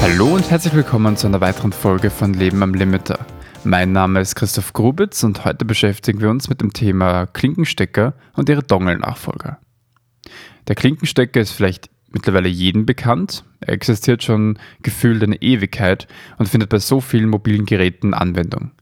Hallo und herzlich willkommen zu einer weiteren Folge von Leben am Limiter. Mein Name ist Christoph Grubitz und heute beschäftigen wir uns mit dem Thema Klinkenstecker und ihre Dongle-Nachfolger. Der Klinkenstecker ist vielleicht mittlerweile jedem bekannt. Er existiert schon gefühlt eine Ewigkeit und findet bei so vielen mobilen Geräten Anwendung.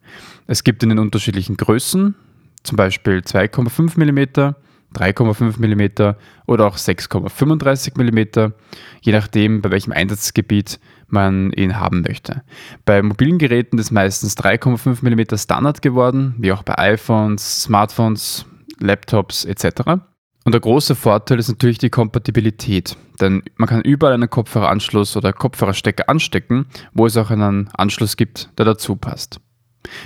Es gibt ihn in unterschiedlichen Größen, zum Beispiel 2,5 mm, 3,5 mm oder auch 6,35 mm, je nachdem, bei welchem Einsatzgebiet man ihn haben möchte. Bei mobilen Geräten ist meistens 3,5 mm Standard geworden, wie auch bei iPhones, Smartphones, Laptops etc. Und der große Vorteil ist natürlich die Kompatibilität, denn man kann überall einen Kopfhöreranschluss oder Kopfhörerstecker anstecken, wo es auch einen Anschluss gibt, der dazu passt.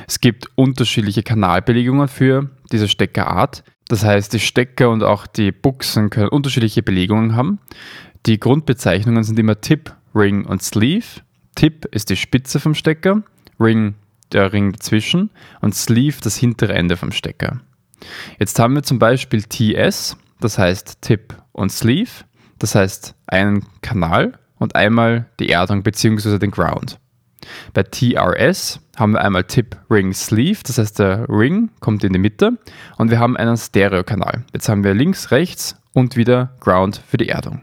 Es gibt unterschiedliche Kanalbelegungen für diese Steckerart. Das heißt, die Stecker und auch die Buchsen können unterschiedliche Belegungen haben. Die Grundbezeichnungen sind immer Tip, Ring und Sleeve. Tip ist die Spitze vom Stecker, Ring der Ring dazwischen und Sleeve das hintere Ende vom Stecker. Jetzt haben wir zum Beispiel TS, das heißt Tip und Sleeve, das heißt einen Kanal und einmal die Erdung bzw. den Ground. Bei TRS haben wir einmal Tip Ring Sleeve, das heißt der Ring kommt in die Mitte und wir haben einen Stereokanal. Jetzt haben wir links, rechts und wieder Ground für die Erdung.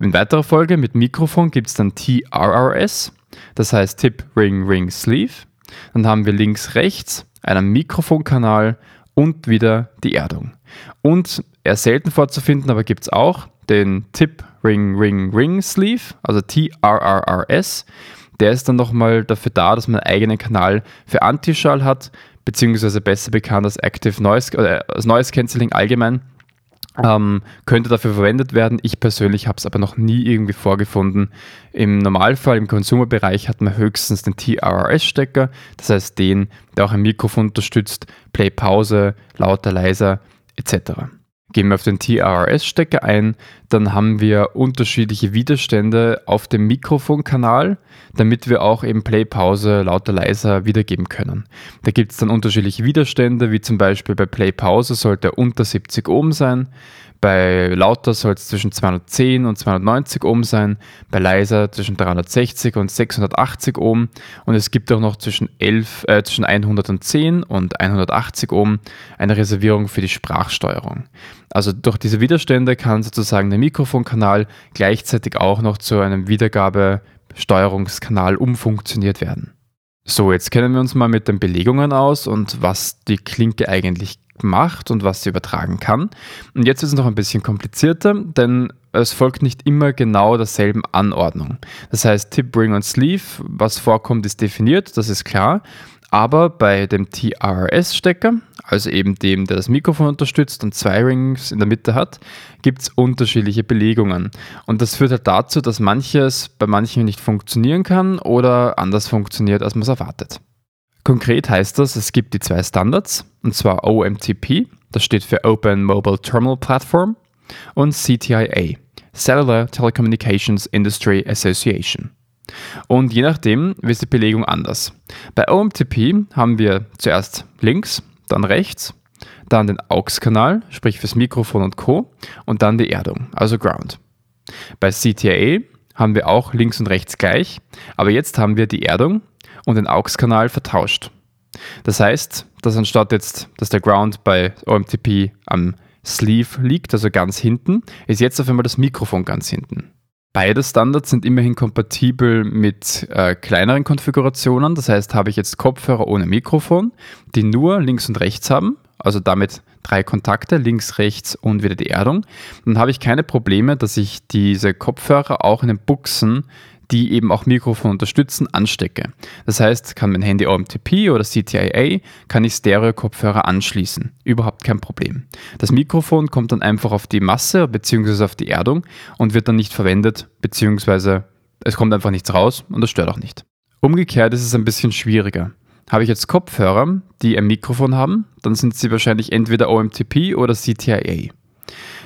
In weiterer Folge mit Mikrofon gibt es dann TRRS, das heißt Tip Ring Ring Sleeve. Dann haben wir links, rechts einen Mikrofonkanal und wieder die Erdung. Und eher selten vorzufinden, aber gibt es auch den Tip Ring Ring Ring Sleeve, also TRRRS. Der ist dann nochmal dafür da, dass man einen eigenen Kanal für Antischall hat, beziehungsweise besser bekannt als Active Noise, äh, als Noise Cancelling allgemein. Ähm, könnte dafür verwendet werden. Ich persönlich habe es aber noch nie irgendwie vorgefunden. Im Normalfall, im Konsumerbereich hat man höchstens den TRRS-Stecker, das heißt den, der auch ein Mikrofon unterstützt, Play, Pause, lauter, leiser etc. Gehen wir auf den TRS-Stecker ein, dann haben wir unterschiedliche Widerstände auf dem Mikrofonkanal, damit wir auch eben Play, Pause, lauter, leiser wiedergeben können. Da gibt es dann unterschiedliche Widerstände, wie zum Beispiel bei Play, Pause sollte er unter 70 Ohm sein. Bei lauter soll es zwischen 210 und 290 Ohm sein, bei leiser zwischen 360 und 680 Ohm und es gibt auch noch zwischen, 11, äh, zwischen 110 und 180 Ohm eine Reservierung für die Sprachsteuerung. Also durch diese Widerstände kann sozusagen der Mikrofonkanal gleichzeitig auch noch zu einem Wiedergabesteuerungskanal umfunktioniert werden. So, jetzt kennen wir uns mal mit den Belegungen aus und was die Klinke eigentlich macht und was sie übertragen kann. Und jetzt ist es noch ein bisschen komplizierter, denn es folgt nicht immer genau derselben Anordnung. Das heißt, Tip, Ring und Sleeve, was vorkommt, ist definiert, das ist klar. Aber bei dem TRS-Stecker, also eben dem, der das Mikrofon unterstützt und zwei Rings in der Mitte hat, gibt es unterschiedliche Belegungen. Und das führt halt dazu, dass manches bei manchen nicht funktionieren kann oder anders funktioniert, als man es erwartet. Konkret heißt das, es gibt die zwei Standards, und zwar OMTP, das steht für Open Mobile Terminal Platform, und CTIA, Cellular Telecommunications Industry Association. Und je nachdem ist die Belegung anders. Bei OMTP haben wir zuerst links, dann rechts, dann den AUX-Kanal, sprich fürs Mikrofon und Co. und dann die Erdung, also Ground. Bei CTIA haben wir auch links und rechts gleich, aber jetzt haben wir die Erdung und den AUX-Kanal vertauscht. Das heißt, dass anstatt jetzt, dass der Ground bei OMTP am Sleeve liegt, also ganz hinten, ist jetzt auf einmal das Mikrofon ganz hinten. Beide Standards sind immerhin kompatibel mit äh, kleineren Konfigurationen. Das heißt, habe ich jetzt Kopfhörer ohne Mikrofon, die nur links und rechts haben, also damit drei Kontakte, links, rechts und wieder die Erdung, dann habe ich keine Probleme, dass ich diese Kopfhörer auch in den Buchsen die eben auch Mikrofon unterstützen, anstecke. Das heißt, kann mein Handy OMTP oder CTIA, kann ich Stereo-Kopfhörer anschließen. Überhaupt kein Problem. Das Mikrofon kommt dann einfach auf die Masse bzw. auf die Erdung und wird dann nicht verwendet, bzw. es kommt einfach nichts raus und das stört auch nicht. Umgekehrt ist es ein bisschen schwieriger. Habe ich jetzt Kopfhörer, die ein Mikrofon haben, dann sind sie wahrscheinlich entweder OMTP oder CTIA.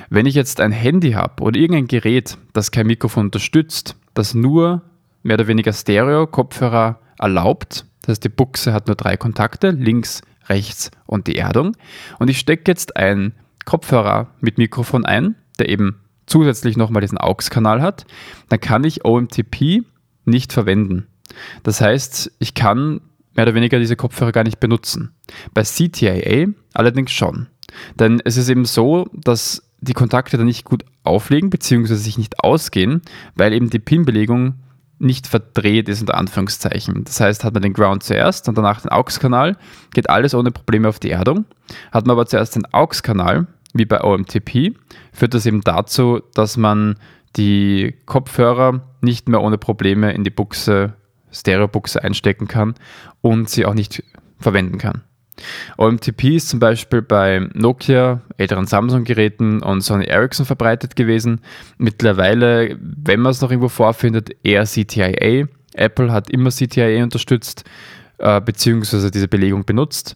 Wenn ich jetzt ein Handy habe oder irgendein Gerät, das kein Mikrofon unterstützt, das nur mehr oder weniger Stereo-Kopfhörer erlaubt. Das heißt, die Buchse hat nur drei Kontakte, links, rechts und die Erdung. Und ich stecke jetzt ein Kopfhörer mit Mikrofon ein, der eben zusätzlich nochmal diesen AUX-Kanal hat, dann kann ich OMTP nicht verwenden. Das heißt, ich kann mehr oder weniger diese Kopfhörer gar nicht benutzen. Bei CTIA allerdings schon. Denn es ist eben so, dass die Kontakte dann nicht gut auflegen bzw. sich nicht ausgehen, weil eben die Pin-Belegung nicht verdreht ist, unter Anführungszeichen. Das heißt, hat man den Ground zuerst und danach den AUX-Kanal, geht alles ohne Probleme auf die Erdung. Hat man aber zuerst den AUX-Kanal, wie bei OMTP, führt das eben dazu, dass man die Kopfhörer nicht mehr ohne Probleme in die Buchse, Stereobuchse einstecken kann und sie auch nicht verwenden kann. OMTP ist zum Beispiel bei Nokia, älteren Samsung-Geräten und Sony Ericsson verbreitet gewesen. Mittlerweile, wenn man es noch irgendwo vorfindet, eher CTIA. Apple hat immer CTIA unterstützt, äh, beziehungsweise diese Belegung benutzt.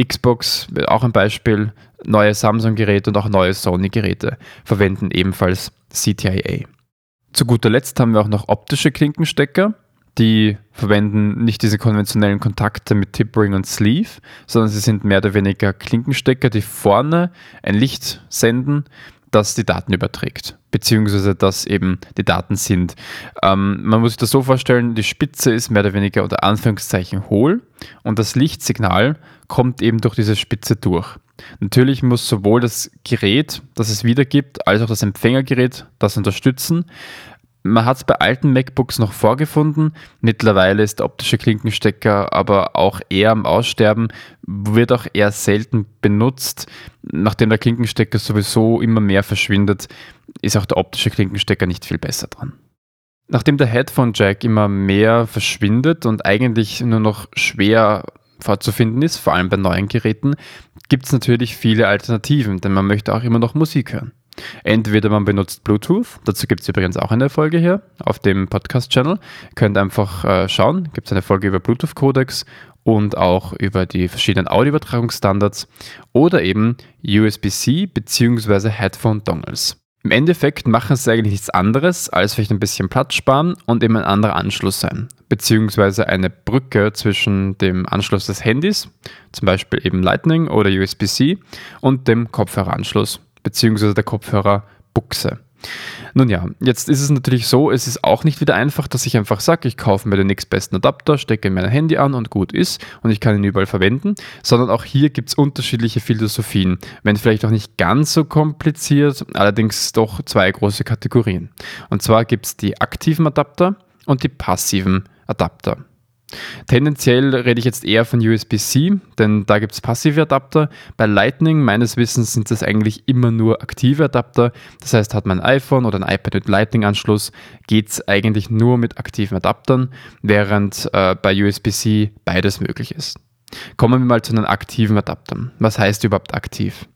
Xbox, auch ein Beispiel, neue Samsung-Geräte und auch neue Sony-Geräte verwenden ebenfalls CTIA. Zu guter Letzt haben wir auch noch optische Klinkenstecker. Die verwenden nicht diese konventionellen Kontakte mit Tip-Ring und Sleeve, sondern sie sind mehr oder weniger Klinkenstecker, die vorne ein Licht senden, das die Daten überträgt, beziehungsweise das eben die Daten sind. Ähm, man muss sich das so vorstellen, die Spitze ist mehr oder weniger unter Anführungszeichen hohl und das Lichtsignal kommt eben durch diese Spitze durch. Natürlich muss sowohl das Gerät, das es wiedergibt, als auch das Empfängergerät das unterstützen. Man hat es bei alten MacBooks noch vorgefunden. Mittlerweile ist der optische Klinkenstecker aber auch eher am Aussterben, wird auch eher selten benutzt. Nachdem der Klinkenstecker sowieso immer mehr verschwindet, ist auch der optische Klinkenstecker nicht viel besser dran. Nachdem der Headphone Jack immer mehr verschwindet und eigentlich nur noch schwer vorzufinden ist, vor allem bei neuen Geräten, gibt es natürlich viele Alternativen, denn man möchte auch immer noch Musik hören. Entweder man benutzt Bluetooth, dazu gibt es übrigens auch eine Folge hier auf dem Podcast-Channel. Könnt einfach äh, schauen, gibt es eine Folge über Bluetooth-Codecs und auch über die verschiedenen Audioübertragungsstandards oder eben USB-C bzw. Headphone-Dongles. Im Endeffekt machen sie eigentlich nichts anderes, als vielleicht ein bisschen Platz sparen und eben ein anderer Anschluss sein, beziehungsweise eine Brücke zwischen dem Anschluss des Handys, zum Beispiel eben Lightning oder USB-C, und dem Kopfhöreranschluss, beziehungsweise der Kopfhörerbuchse. Nun ja, jetzt ist es natürlich so, es ist auch nicht wieder einfach, dass ich einfach sage, ich kaufe mir den nächstbesten Adapter, stecke mein Handy an und gut ist und ich kann ihn überall verwenden, sondern auch hier gibt es unterschiedliche Philosophien, wenn vielleicht auch nicht ganz so kompliziert, allerdings doch zwei große Kategorien. Und zwar gibt es die aktiven Adapter und die passiven Adapter. Tendenziell rede ich jetzt eher von USB-C, denn da gibt es passive Adapter. Bei Lightning, meines Wissens, sind es eigentlich immer nur aktive Adapter. Das heißt, hat man ein iPhone oder ein iPad mit Lightning-Anschluss, geht es eigentlich nur mit aktiven Adaptern, während äh, bei USB-C beides möglich ist. Kommen wir mal zu den aktiven Adaptern. Was heißt überhaupt aktiv?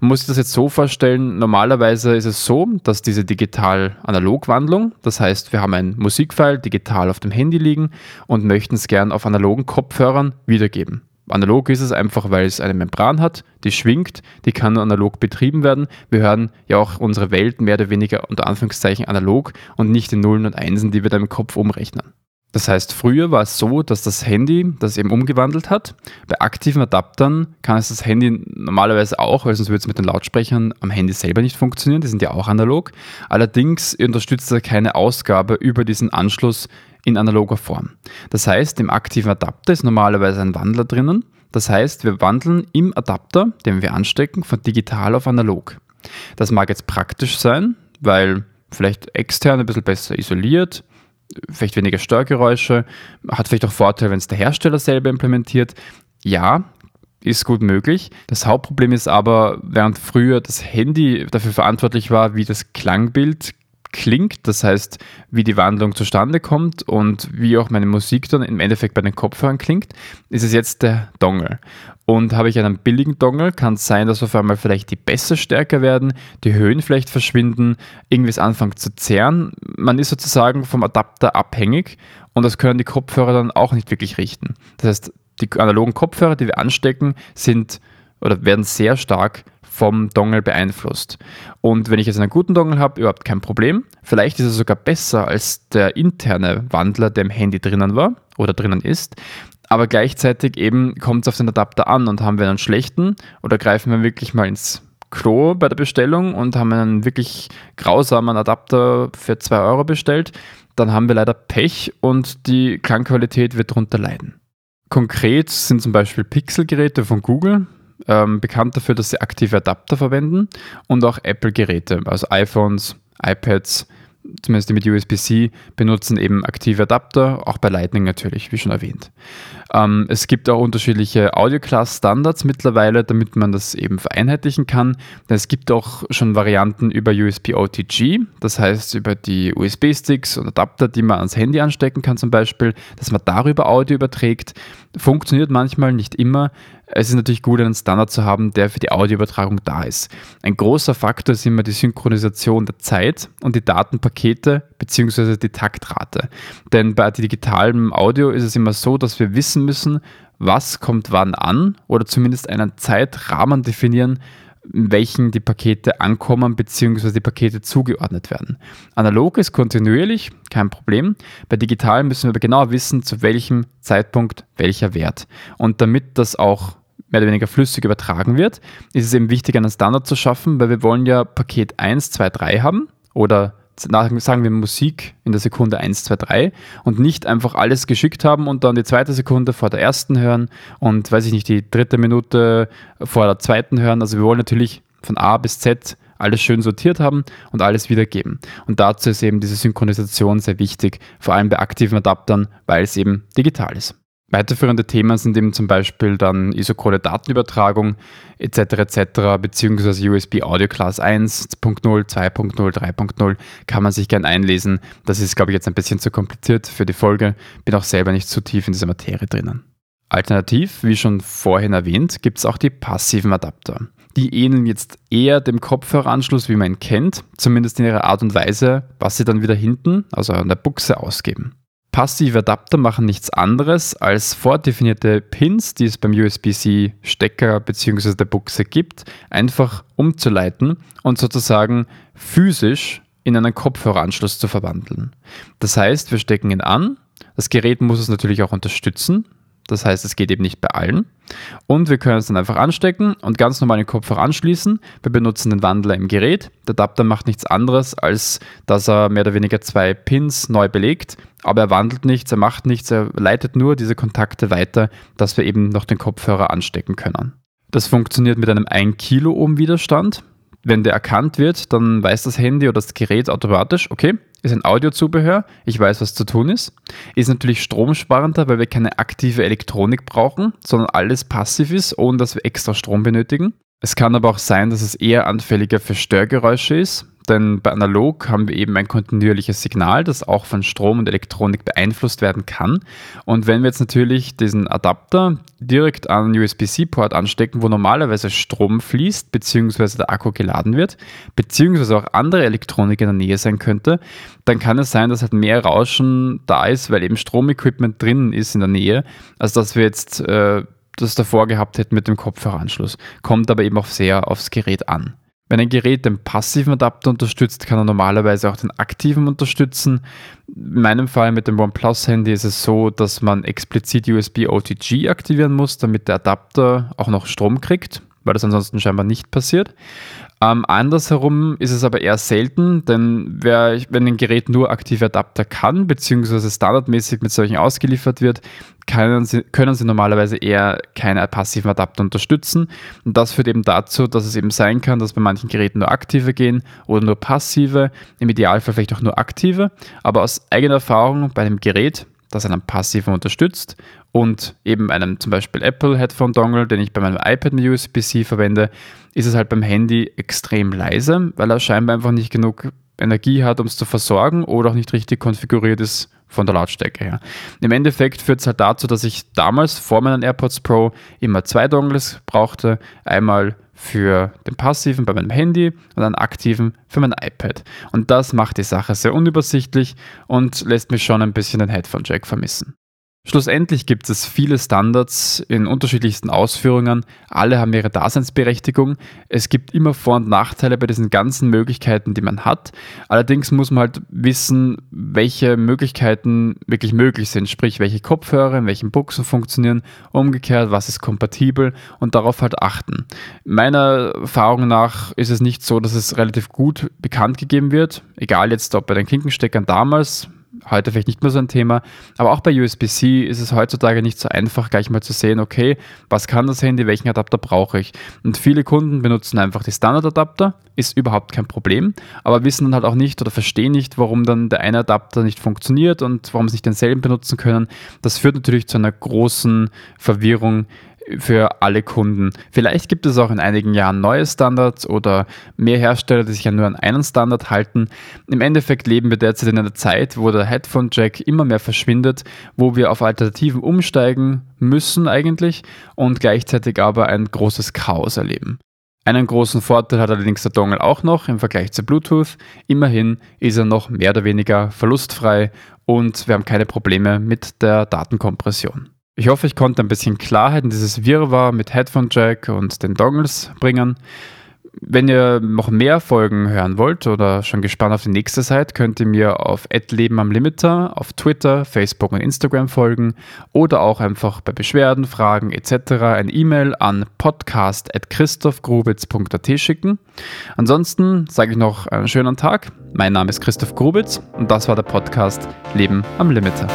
Man muss sich das jetzt so vorstellen, normalerweise ist es so, dass diese Digital-Analog-Wandlung, das heißt, wir haben ein Musikfile digital auf dem Handy liegen und möchten es gern auf analogen Kopfhörern wiedergeben. Analog ist es einfach, weil es eine Membran hat, die schwingt, die kann analog betrieben werden. Wir hören ja auch unsere Welt mehr oder weniger unter Anführungszeichen analog und nicht in Nullen und Einsen, die wir da im Kopf umrechnen. Das heißt, früher war es so, dass das Handy das eben umgewandelt hat. Bei aktiven Adaptern kann es das Handy normalerweise auch, weil sonst würde es mit den Lautsprechern am Handy selber nicht funktionieren. Die sind ja auch analog. Allerdings unterstützt er keine Ausgabe über diesen Anschluss in analoger Form. Das heißt, im aktiven Adapter ist normalerweise ein Wandler drinnen. Das heißt, wir wandeln im Adapter, den wir anstecken, von digital auf analog. Das mag jetzt praktisch sein, weil vielleicht extern ein bisschen besser isoliert, vielleicht weniger Störgeräusche, hat vielleicht auch Vorteile, wenn es der Hersteller selber implementiert. Ja, ist gut möglich. Das Hauptproblem ist aber, während früher das Handy dafür verantwortlich war, wie das Klangbild klingt, das heißt, wie die Wandlung zustande kommt und wie auch meine Musik dann im Endeffekt bei den Kopfhörern klingt, ist es jetzt der Dongle. Und habe ich einen billigen Dongle, kann es sein, dass auf einmal vielleicht die Bässe stärker werden, die Höhen vielleicht verschwinden, irgendwie es anfängt zu zerren. Man ist sozusagen vom Adapter abhängig und das können die Kopfhörer dann auch nicht wirklich richten. Das heißt, die analogen Kopfhörer, die wir anstecken, sind oder werden sehr stark vom Dongle beeinflusst. Und wenn ich jetzt einen guten Dongle habe, überhaupt kein Problem. Vielleicht ist er sogar besser als der interne Wandler, der im Handy drinnen war oder drinnen ist. Aber gleichzeitig eben kommt es auf den Adapter an und haben wir einen schlechten oder greifen wir wirklich mal ins Klo bei der Bestellung und haben einen wirklich grausamen Adapter für 2 Euro bestellt. Dann haben wir leider Pech und die Klangqualität wird darunter leiden. Konkret sind zum Beispiel Pixel-Geräte von Google ähm, bekannt dafür, dass sie aktive Adapter verwenden und auch Apple-Geräte, also iPhones, iPads, zumindest die mit USB-C, benutzen eben aktive Adapter, auch bei Lightning natürlich, wie schon erwähnt. Ähm, es gibt auch unterschiedliche Audio-Class-Standards mittlerweile, damit man das eben vereinheitlichen kann. Es gibt auch schon Varianten über USB-OTG, das heißt über die USB-Sticks und Adapter, die man ans Handy anstecken kann zum Beispiel, dass man darüber Audio überträgt. Funktioniert manchmal, nicht immer. Es ist natürlich gut, einen Standard zu haben, der für die Audioübertragung da ist. Ein großer Faktor ist immer die Synchronisation der Zeit und die Datenpakete bzw. die Taktrate. Denn bei digitalem Audio ist es immer so, dass wir wissen müssen, was kommt wann an oder zumindest einen Zeitrahmen definieren, in welchen die Pakete ankommen bzw. die Pakete zugeordnet werden. Analog ist kontinuierlich, kein Problem. Bei digital müssen wir aber genau wissen, zu welchem Zeitpunkt welcher Wert. Und damit das auch mehr oder weniger flüssig übertragen wird, ist es eben wichtig, einen Standard zu schaffen, weil wir wollen ja Paket 1, 2, 3 haben oder sagen wir Musik in der Sekunde 1, 2, 3 und nicht einfach alles geschickt haben und dann die zweite Sekunde vor der ersten hören und weiß ich nicht, die dritte Minute vor der zweiten hören. Also wir wollen natürlich von A bis Z alles schön sortiert haben und alles wiedergeben. Und dazu ist eben diese Synchronisation sehr wichtig, vor allem bei aktiven Adaptern, weil es eben digital ist. Weiterführende Themen sind eben zum Beispiel dann isochrone Datenübertragung etc. etc. beziehungsweise USB Audio Class 1.0, 2.0, 3.0 kann man sich gern einlesen. Das ist, glaube ich, jetzt ein bisschen zu kompliziert für die Folge. Bin auch selber nicht zu tief in dieser Materie drinnen. Alternativ, wie schon vorhin erwähnt, gibt es auch die passiven Adapter. Die ähneln jetzt eher dem Kopfhöreranschluss, wie man ihn kennt, zumindest in ihrer Art und Weise, was sie dann wieder hinten, also an der Buchse, ausgeben. Passive Adapter machen nichts anderes als vordefinierte Pins, die es beim USB-C-Stecker bzw. der Buchse gibt, einfach umzuleiten und sozusagen physisch in einen Kopfhöreranschluss zu verwandeln. Das heißt, wir stecken ihn an, das Gerät muss es natürlich auch unterstützen, das heißt, es geht eben nicht bei allen. Und wir können es dann einfach anstecken und ganz normal den Kopfhörer anschließen. Wir benutzen den Wandler im Gerät. Der Adapter macht nichts anderes, als dass er mehr oder weniger zwei Pins neu belegt. Aber er wandelt nichts, er macht nichts, er leitet nur diese Kontakte weiter, dass wir eben noch den Kopfhörer anstecken können. Das funktioniert mit einem 1 Kilo Ohm Widerstand. Wenn der erkannt wird, dann weiß das Handy oder das Gerät automatisch, okay, ist ein Audiozubehör, ich weiß, was zu tun ist. Ist natürlich stromsparender, weil wir keine aktive Elektronik brauchen, sondern alles passiv ist, ohne dass wir extra Strom benötigen. Es kann aber auch sein, dass es eher anfälliger für Störgeräusche ist, denn bei analog haben wir eben ein kontinuierliches Signal, das auch von Strom und Elektronik beeinflusst werden kann. Und wenn wir jetzt natürlich diesen Adapter direkt an einen USB-C-Port anstecken, wo normalerweise Strom fließt, beziehungsweise der Akku geladen wird, beziehungsweise auch andere Elektronik in der Nähe sein könnte, dann kann es sein, dass halt mehr Rauschen da ist, weil eben Stromequipment drinnen ist in der Nähe, als dass wir jetzt äh, das davor gehabt hätten mit dem Kopfhöreranschluss. Kommt aber eben auch sehr aufs Gerät an. Wenn ein Gerät den passiven Adapter unterstützt, kann er normalerweise auch den aktiven unterstützen. In meinem Fall mit dem OnePlus Handy ist es so, dass man explizit USB OTG aktivieren muss, damit der Adapter auch noch Strom kriegt, weil das ansonsten scheinbar nicht passiert. Ähm, andersherum ist es aber eher selten, denn wer, wenn ein Gerät nur aktive Adapter kann, beziehungsweise standardmäßig mit solchen ausgeliefert wird, können sie, können sie normalerweise eher keine passiven Adapter unterstützen. Und das führt eben dazu, dass es eben sein kann, dass bei manchen Geräten nur aktive gehen oder nur passive, im Idealfall vielleicht auch nur aktive. Aber aus eigener Erfahrung bei einem Gerät, das einen passiven unterstützt und eben einem zum Beispiel Apple Headphone Dongle, den ich bei meinem iPad mit USB-C verwende, ist es halt beim Handy extrem leise, weil er scheinbar einfach nicht genug Energie hat, um es zu versorgen oder auch nicht richtig konfiguriert ist von der Lautstärke her. Im Endeffekt führt es halt dazu, dass ich damals vor meinen AirPods Pro immer zwei Dongles brauchte. Einmal für den passiven bei meinem Handy und einen aktiven für mein iPad. Und das macht die Sache sehr unübersichtlich und lässt mich schon ein bisschen den Headphone Jack vermissen. Schlussendlich gibt es viele Standards in unterschiedlichsten Ausführungen. Alle haben ihre Daseinsberechtigung. Es gibt immer Vor- und Nachteile bei diesen ganzen Möglichkeiten, die man hat. Allerdings muss man halt wissen, welche Möglichkeiten wirklich möglich sind. Sprich, welche Kopfhörer in welchen Buchsen funktionieren. Umgekehrt, was ist kompatibel und darauf halt achten. Meiner Erfahrung nach ist es nicht so, dass es relativ gut bekannt gegeben wird. Egal jetzt, ob bei den Klinkensteckern damals heute vielleicht nicht mehr so ein Thema. Aber auch bei USB-C ist es heutzutage nicht so einfach, gleich mal zu sehen, okay, was kann das Handy, welchen Adapter brauche ich? Und viele Kunden benutzen einfach die Standardadapter, ist überhaupt kein Problem, aber wissen dann halt auch nicht oder verstehen nicht, warum dann der eine Adapter nicht funktioniert und warum sie nicht denselben benutzen können. Das führt natürlich zu einer großen Verwirrung für alle Kunden. Vielleicht gibt es auch in einigen Jahren neue Standards oder mehr Hersteller, die sich ja nur an einen Standard halten. Im Endeffekt leben wir derzeit in einer Zeit, wo der Headphone Jack immer mehr verschwindet, wo wir auf Alternativen umsteigen müssen eigentlich und gleichzeitig aber ein großes Chaos erleben. Einen großen Vorteil hat allerdings der Dongle auch noch im Vergleich zu Bluetooth. Immerhin ist er noch mehr oder weniger verlustfrei und wir haben keine Probleme mit der Datenkompression. Ich hoffe, ich konnte ein bisschen Klarheit in dieses Wirrwarr mit Headphone Jack und den Dongles bringen. Wenn ihr noch mehr Folgen hören wollt oder schon gespannt auf die nächste seid, könnt ihr mir auf Leben am Limiter auf Twitter, Facebook und Instagram folgen oder auch einfach bei Beschwerden, Fragen etc. ein E-Mail an podcast.christophgrubitz.at schicken. Ansonsten sage ich noch einen schönen Tag. Mein Name ist Christoph Grubitz und das war der Podcast Leben am Limiter.